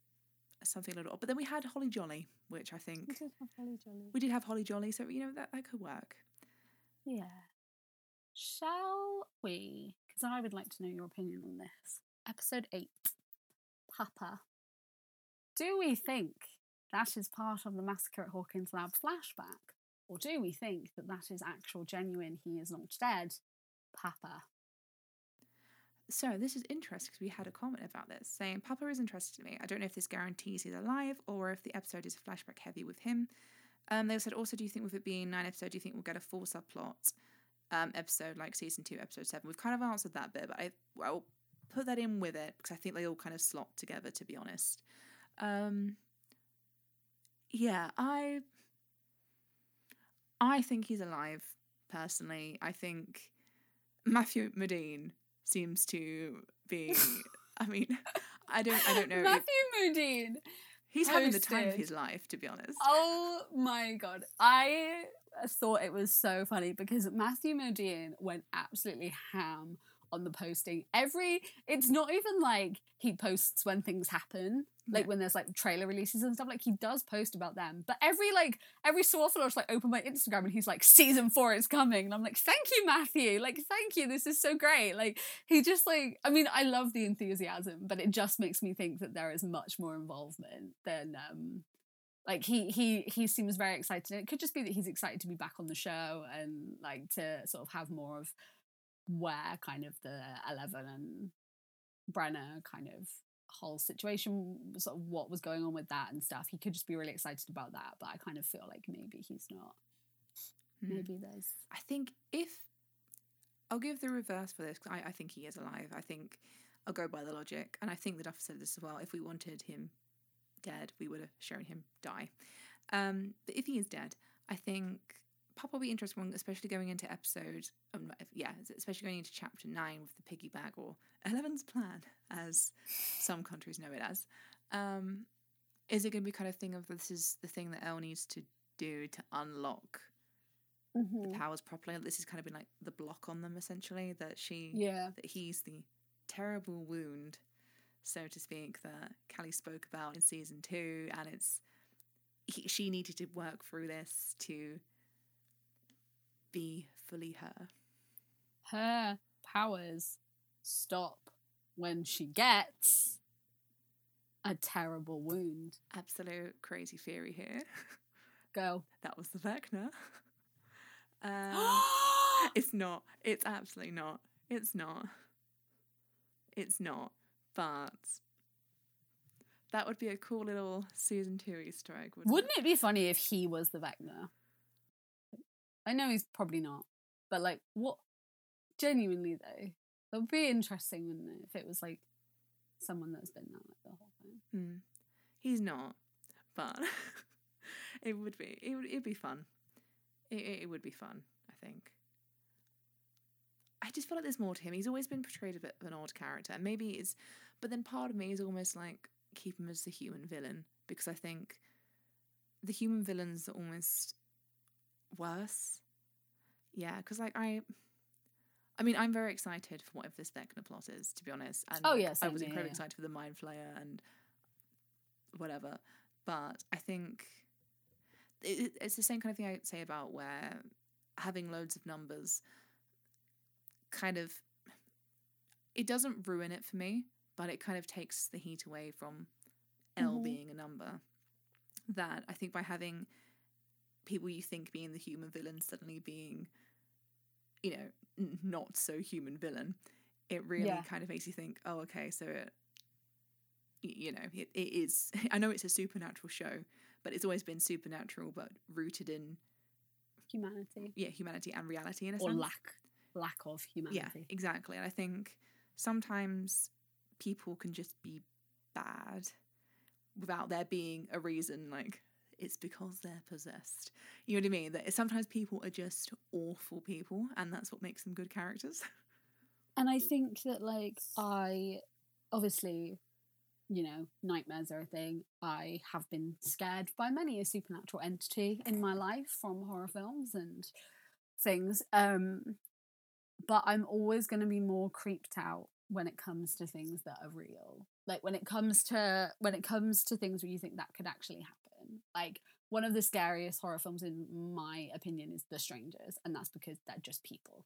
something a little odd. But then we had Holly Jolly, which I we think did have Holly Jolly. we did have Holly Jolly, so you know that that could work. Yeah. Shall we? Because I would like to know your opinion on this. Episode 8 Papa. Do we think that is part of the Massacre at Hawkins Lab flashback? Or do we think that that is actual, genuine, he is not dead, Papa? So this is interesting because we had a comment about this saying Papa is interested in me. I don't know if this guarantees he's alive or if the episode is flashback heavy with him. Um, they said also, do you think with it being nine episodes, do you think we'll get a full subplot um, episode like season two, episode seven? We've kind of answered that bit, but I I'll put that in with it because I think they all kind of slot together. To be honest, um, yeah, I I think he's alive. Personally, I think Matthew Modine seems to be. I mean, I don't. I don't know. if Matthew Modine. He's having the time of his life, to be honest. Oh my god. I thought it was so funny because Matthew Modine went absolutely ham on the posting. Every it's not even like he posts when things happen, like Yeah. when there's like trailer releases and stuff. Like he does post about them, but every like every so often I'll just like open my Instagram and he's like season four is coming, and I'm like, thank you, Matthew. Like thank you, this is so great. Like he just like I mean I love the enthusiasm, but it just makes me think that there is much more involvement than um like he he he seems very excited. And it could just be that he's excited to be back on the show and like to sort of have more of where kind of the Eleven and Brenner kind of whole situation, sort of what was going on with that and stuff. He could just be really excited about that, but I kind of feel like maybe he's not. Hmm. Maybe there's I think if I'll give the reverse for this because I, I think he is alive. I think I'll go by the logic, and I think the I've said this as well. If we wanted him dead, we would have shown him die. Um, but if he is dead, I think Papa will be interesting, especially going into episode, um, yeah, especially going into chapter nine with the piggy bag or Eleven's plan, as some countries know it as. Um, is it going to be kind of thing of this is the thing that El needs to do to unlock Mhm. the powers properly? This has kind of been like the block on them essentially that she Yeah. that he's the terrible wound, so to speak, that Kali spoke about in season two, and it's he, she needed to work through this to be fully her. Her powers stop when she gets a terrible wound. Absolute crazy theory here. Go. That was the Vecna. Um, it's not. It's absolutely not. It's not. It's not. But that would be a cool little season two Easter egg, wouldn't, Wouldn't it be funny if he was the Vecna? I know he's probably not, but like, what? Genuinely though, that would be interesting, wouldn't it? If it was like someone that's been there like the whole time. Hmm. He's not, but it would be. It would. It'd be fun. It, it, it would be fun. I think. I just feel like there's more to him. He's always been portrayed a bit of an odd character. and Maybe it's, but then part of me is almost like keep him as the human villain because I think the human villains are almost worse. Yeah, because like I. I mean, I'm very excited for whatever this Vecna plot is, to be honest. And Oh, yes, yeah, I was incredibly yeah. excited for the Mind Flayer and whatever. But I think it, it's the same kind of thing I say about where having loads of numbers kind of it doesn't ruin it for me, but it kind of takes the heat away from El Mhm. being a number. That I think by having people you think being the human villain suddenly being, you know, not so human villain, it really Yeah. kind of makes you think, oh, okay, so it, you know, it, it is. I know it's a supernatural show, but it's always been supernatural, but rooted in Humanity yeah humanity and reality in a or sense. lack lack of humanity. Yeah, exactly. And I think sometimes people can just be bad without there being a reason, like it's because they're possessed. You know what I mean? That sometimes people are just awful people, and that's what makes them good characters. And I think that like I obviously, you know, nightmares are a thing. I have been scared by many a supernatural entity in my life from horror films and things. Um but I'm always going to be more creeped out when it comes to things that are real. Like when it comes to when it comes to things where you think that could actually happen. Um, like one of the scariest horror films in my opinion is The Strangers and that's because they're just people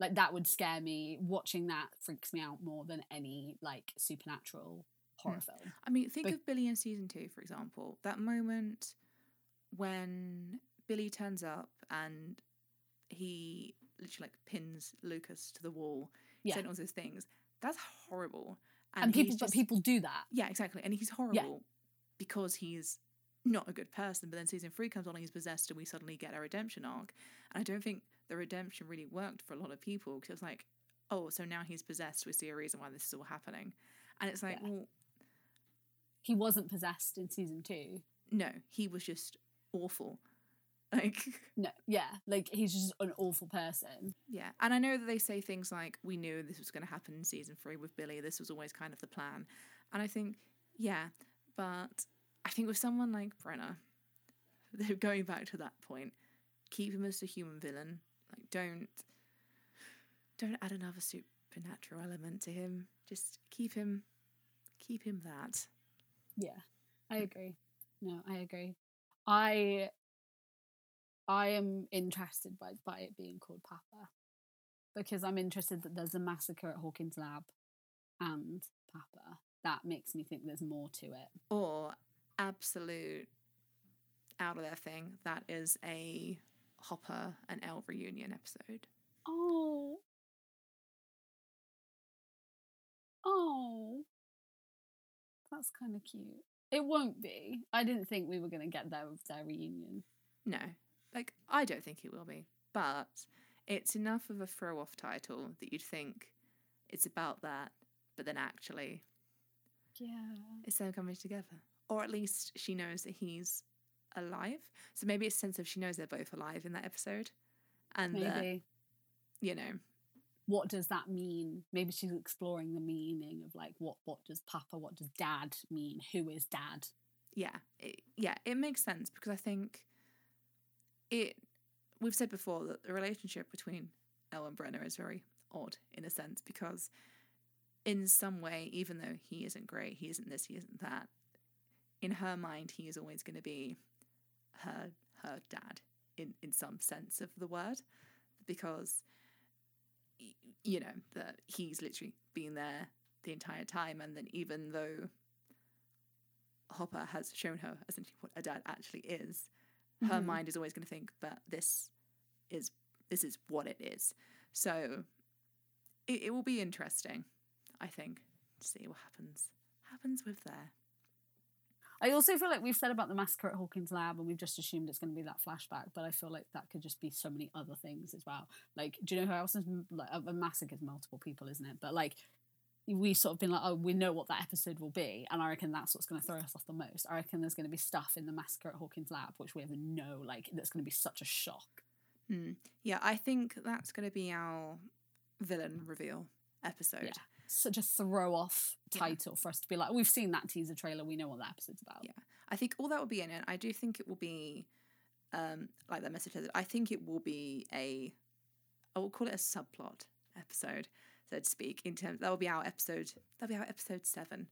like that would scare me watching that freaks me out more than any like supernatural horror hmm. film I mean, think But- of Billy in season two, for example. That moment when Billy turns up and he literally like pins Lucas to the wall, Yeah. saying all those things. That's horrible. and, people he's but people do that Yeah, exactly. And he's horrible because he's not a good person. But then season three comes on and he's possessed, and we suddenly get a redemption arc. And I don't think the redemption really worked for a lot of people because it was like, oh, so now he's possessed. We see a reason why this is all happening. And it's like, Yeah. well, he wasn't possessed in season two no, he was just awful. Like, no yeah like he's just an awful person yeah. And I know that they say things like, we knew this was going to happen in season three with Billy. This was always kind of the plan. And I think, yeah, but I think with someone like Brenner, going back to that point, keep him as a human villain. Like, don't, don't add another supernatural element to him. Just keep him, keep him that. yeah i agree no i agree i i am interested by by it being called papa because i'm interested that there's a massacre at hawkins lab and papa that makes me think there's more to it Or absolute out of their thing. That is a Hopper and El reunion episode. Oh. Oh. That's kind of cute. It won't be. I didn't think we were going to get there with their reunion. No, like I don't think it will be, but it's enough of a throw off title that you'd think it's about that, but then actually Yeah. it's them coming together. Or at least she knows that he's alive. So maybe it's a sense of she knows they're both alive in that episode. And that, Maybe. you know, what does that mean? Maybe she's exploring the meaning of like what what does Papa, what does Dad mean? Who is Dad? Yeah, it, yeah, it makes sense because I think it. We've said before that the relationship between El and Brenner is very odd in a sense because, in some way, even though he isn't great, he isn't this, he isn't that. In her mind, he is always going to be her her dad in in some sense of the word, because you know that he's literally been there the entire time, and then even though Hopper has shown her essentially what a dad actually is, her Mhm. mind is always going to think that this is this is what it is. So it, it will be interesting, I think, see what happens happens with there. I also feel like we've said about the massacre at Hawkins Lab and we've just assumed it's going to be that flashback, but I feel like that could just be so many other things as well. Like, do you know who else is like, a massacre is multiple people, isn't it? But like, we sort of been like, oh, we know what that episode will be, and I reckon that's what's going to throw us off the most. I reckon there's going to be stuff in the massacre at Hawkins Lab which we have no like that's going to be such a shock. Hmm. Yeah, I think that's going to be our villain reveal episode. Yeah. Such a throw off Yeah. title for us to be like, we've seen that teaser trailer, we know what that episode's about. Yeah. I think all that will be in it. I do think it will be, um, like that message says. I think it will be a, I will call it a subplot episode, so to speak. In terms, that will be our episode. That'll be our episode seven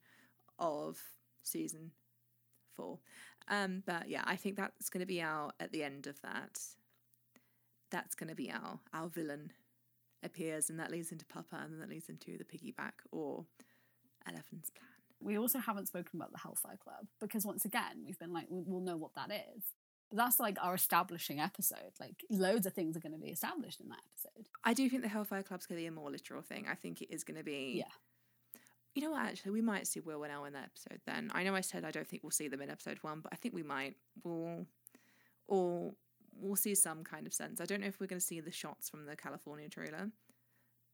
of season four. Um, but yeah, I think that's going to be our at the end of that. That's going to be our our villain appears, and that leads into Papa, and then that leads into the piggyback or Eleven's plan. We also haven't spoken about the Hellfire Club because once again, we've been like, we- we'll know what that is. But that's like our establishing episode. Like loads of things are going to be established in that episode. I do think the Hellfire Club's going to be a more literal thing. I think it is going to be. Yeah. You know what? Actually, we might see Will and El in that episode. Then I know I said I don't think we'll see them in episode one, but I think we might. We'll, or we'll see some kind of sense. I don't know if we're going to see the shots from the California trailer,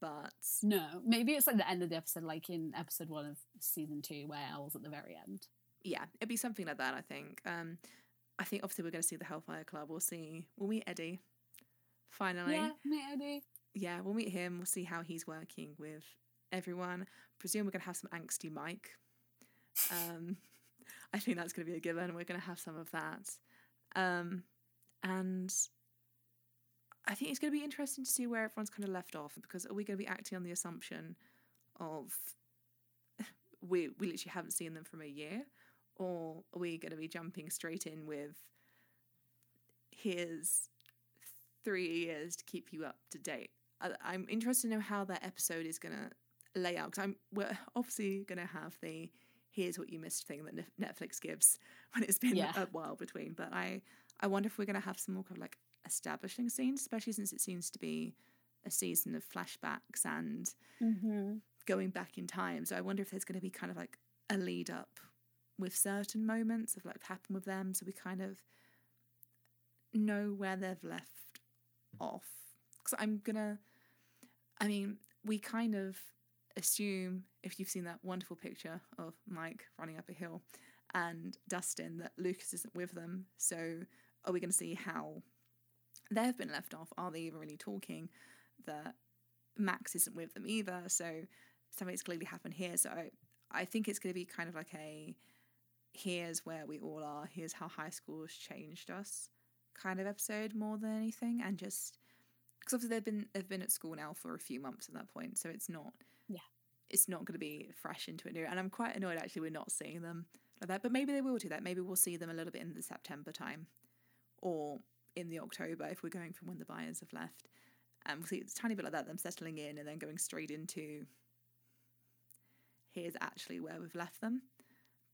but No, maybe it's like the end of the episode, like in episode one of season two, where El's at the very end. yeah, it'd be something like that. I think. Um, I think obviously we're going to see the Hellfire Club. We'll see. We'll meet Eddie. Finally, Yeah, meet Eddie. yeah, we'll meet him. We'll see how he's working with everyone. I Presume we're gonna have some angsty Mike. Um, I think that's gonna be a given. We're gonna have some of that, um, and I think it's gonna be interesting to see where everyone's kind of left off because are we gonna be acting on the assumption of we we literally haven't seen them from a year, or are we gonna be jumping straight in with here's three years to keep you up to date. I, I'm interested to know how that episode is gonna lay out because I'm we're obviously gonna have the here's what you missed thing that Netflix gives when it's been Yeah. a while between. But I I wonder if we're gonna have some more kind of like establishing scenes, especially since it seems to be a season of flashbacks and Mm-hmm. going back in time. So I wonder if there's going to be kind of like a lead up with certain moments of like happen with them, so we kind of know where they've left off. Because I'm gonna, I mean, we kind of assume if you've seen that wonderful picture of Mike running up a hill and Dustin that Lucas isn't with them. So are we going to see how they've been left off? Are they even really talking? That Max isn't with them either. So something's clearly happened here. So I, I think it's going to be kind of like a here's where we all are, here's how high school has changed us kind of episode more than anything. And just because obviously they've been they've been at school now for a few months at that point, so it's not Yeah. it's not going to be fresh into it new. And I'm quite annoyed actually we're not seeing them like that. But maybe they will do that. Maybe we'll see them a little bit in the September time, or in the October if we're going from when the Byers have left. And we'll see it's a tiny bit like that, them settling in and then going straight into here's actually where we've left them.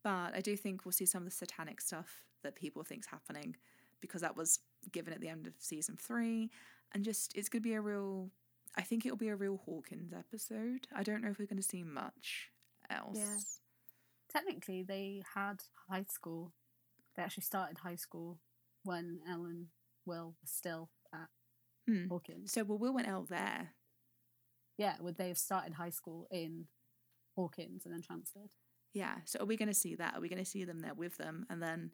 But I do think we'll see some of the satanic stuff that people think's happening because that was given at the end of season three. And just it's gonna be a real I think it'll be a real Hawkins episode. I don't know if we're gonna see much else. Yeah. Technically, they had high school. They actually started high school when Ellen Will was still at Hmm. Hawkins. So well Will went out there. yeah, would they have started high school in Hawkins and then transferred? Yeah. So are we gonna see that? Are we gonna see them there with them and then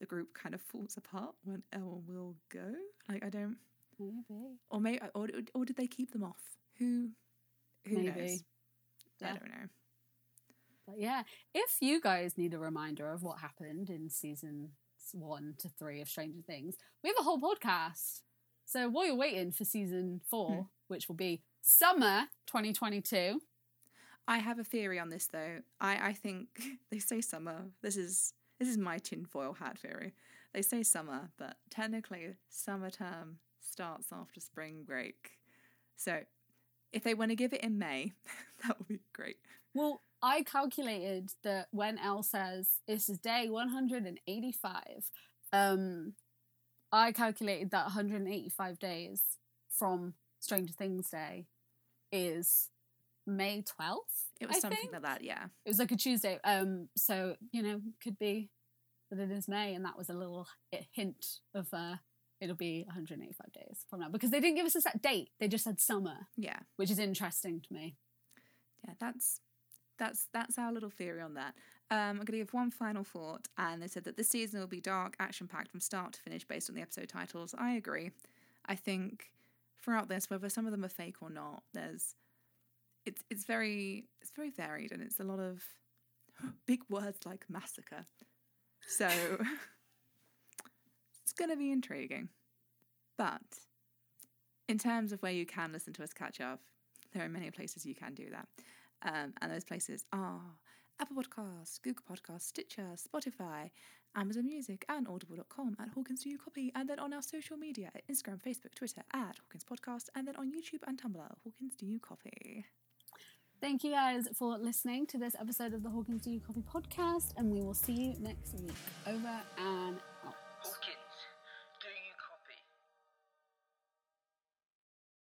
the group kind of falls apart when El will go? Like I don't Maybe. or maybe or, or did they keep them off? Who Who Maybe. knows? I don't know. But yeah, if you guys need a reminder of what happened in season one to three of Stranger Things, we have a whole podcast. So while you're waiting for season four, Hmm. which will be summer 2022, I have a theory on this though. I, I think they say summer. This is this is my tinfoil hat theory. They say summer, but technically summer term starts after spring break. So if they want to give it in May, that would be great. Well, I calculated that when Elle says this is day 185, um, I calculated that 185 days from Stranger Things Day is May 12th. It was I something think. like that, yeah. It was like a Tuesday. Um, so you know, could be that it is May, and that was a little hint of uh, it'll be 185 days from now because they didn't give us a set date. They just said summer, Yeah. which is interesting to me. Yeah, that's that's that's our little theory on that. Um, I'm going to give one final thought, and they said that this season will be dark, action packed from start to finish based on the episode titles. I agree. I think throughout this, whether some of them are fake or not, there's it's it's very it's very varied, and it's a lot of big words like massacre. So it's going to be intriguing. But in terms of where you can listen to us catch up, there are many places you can do that. Um, and those places are Apple Podcasts, Google Podcasts, Stitcher, Spotify, Amazon Music, and Audible.com at Hawkins Do You Copy. And then on our social media at Instagram, Facebook, Twitter at Hawkins Podcast, and then on YouTube and Tumblr, Hawkins Do You Copy. Thank you guys for listening to this episode of the Hawkins Do You Copy podcast, and we will see you next week. Over and